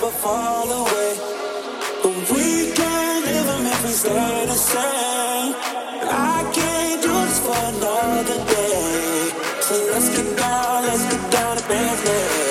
Never fall away. But we can't live them if we stay the same. I can't do this for another day. So let's get down, let's get down to business.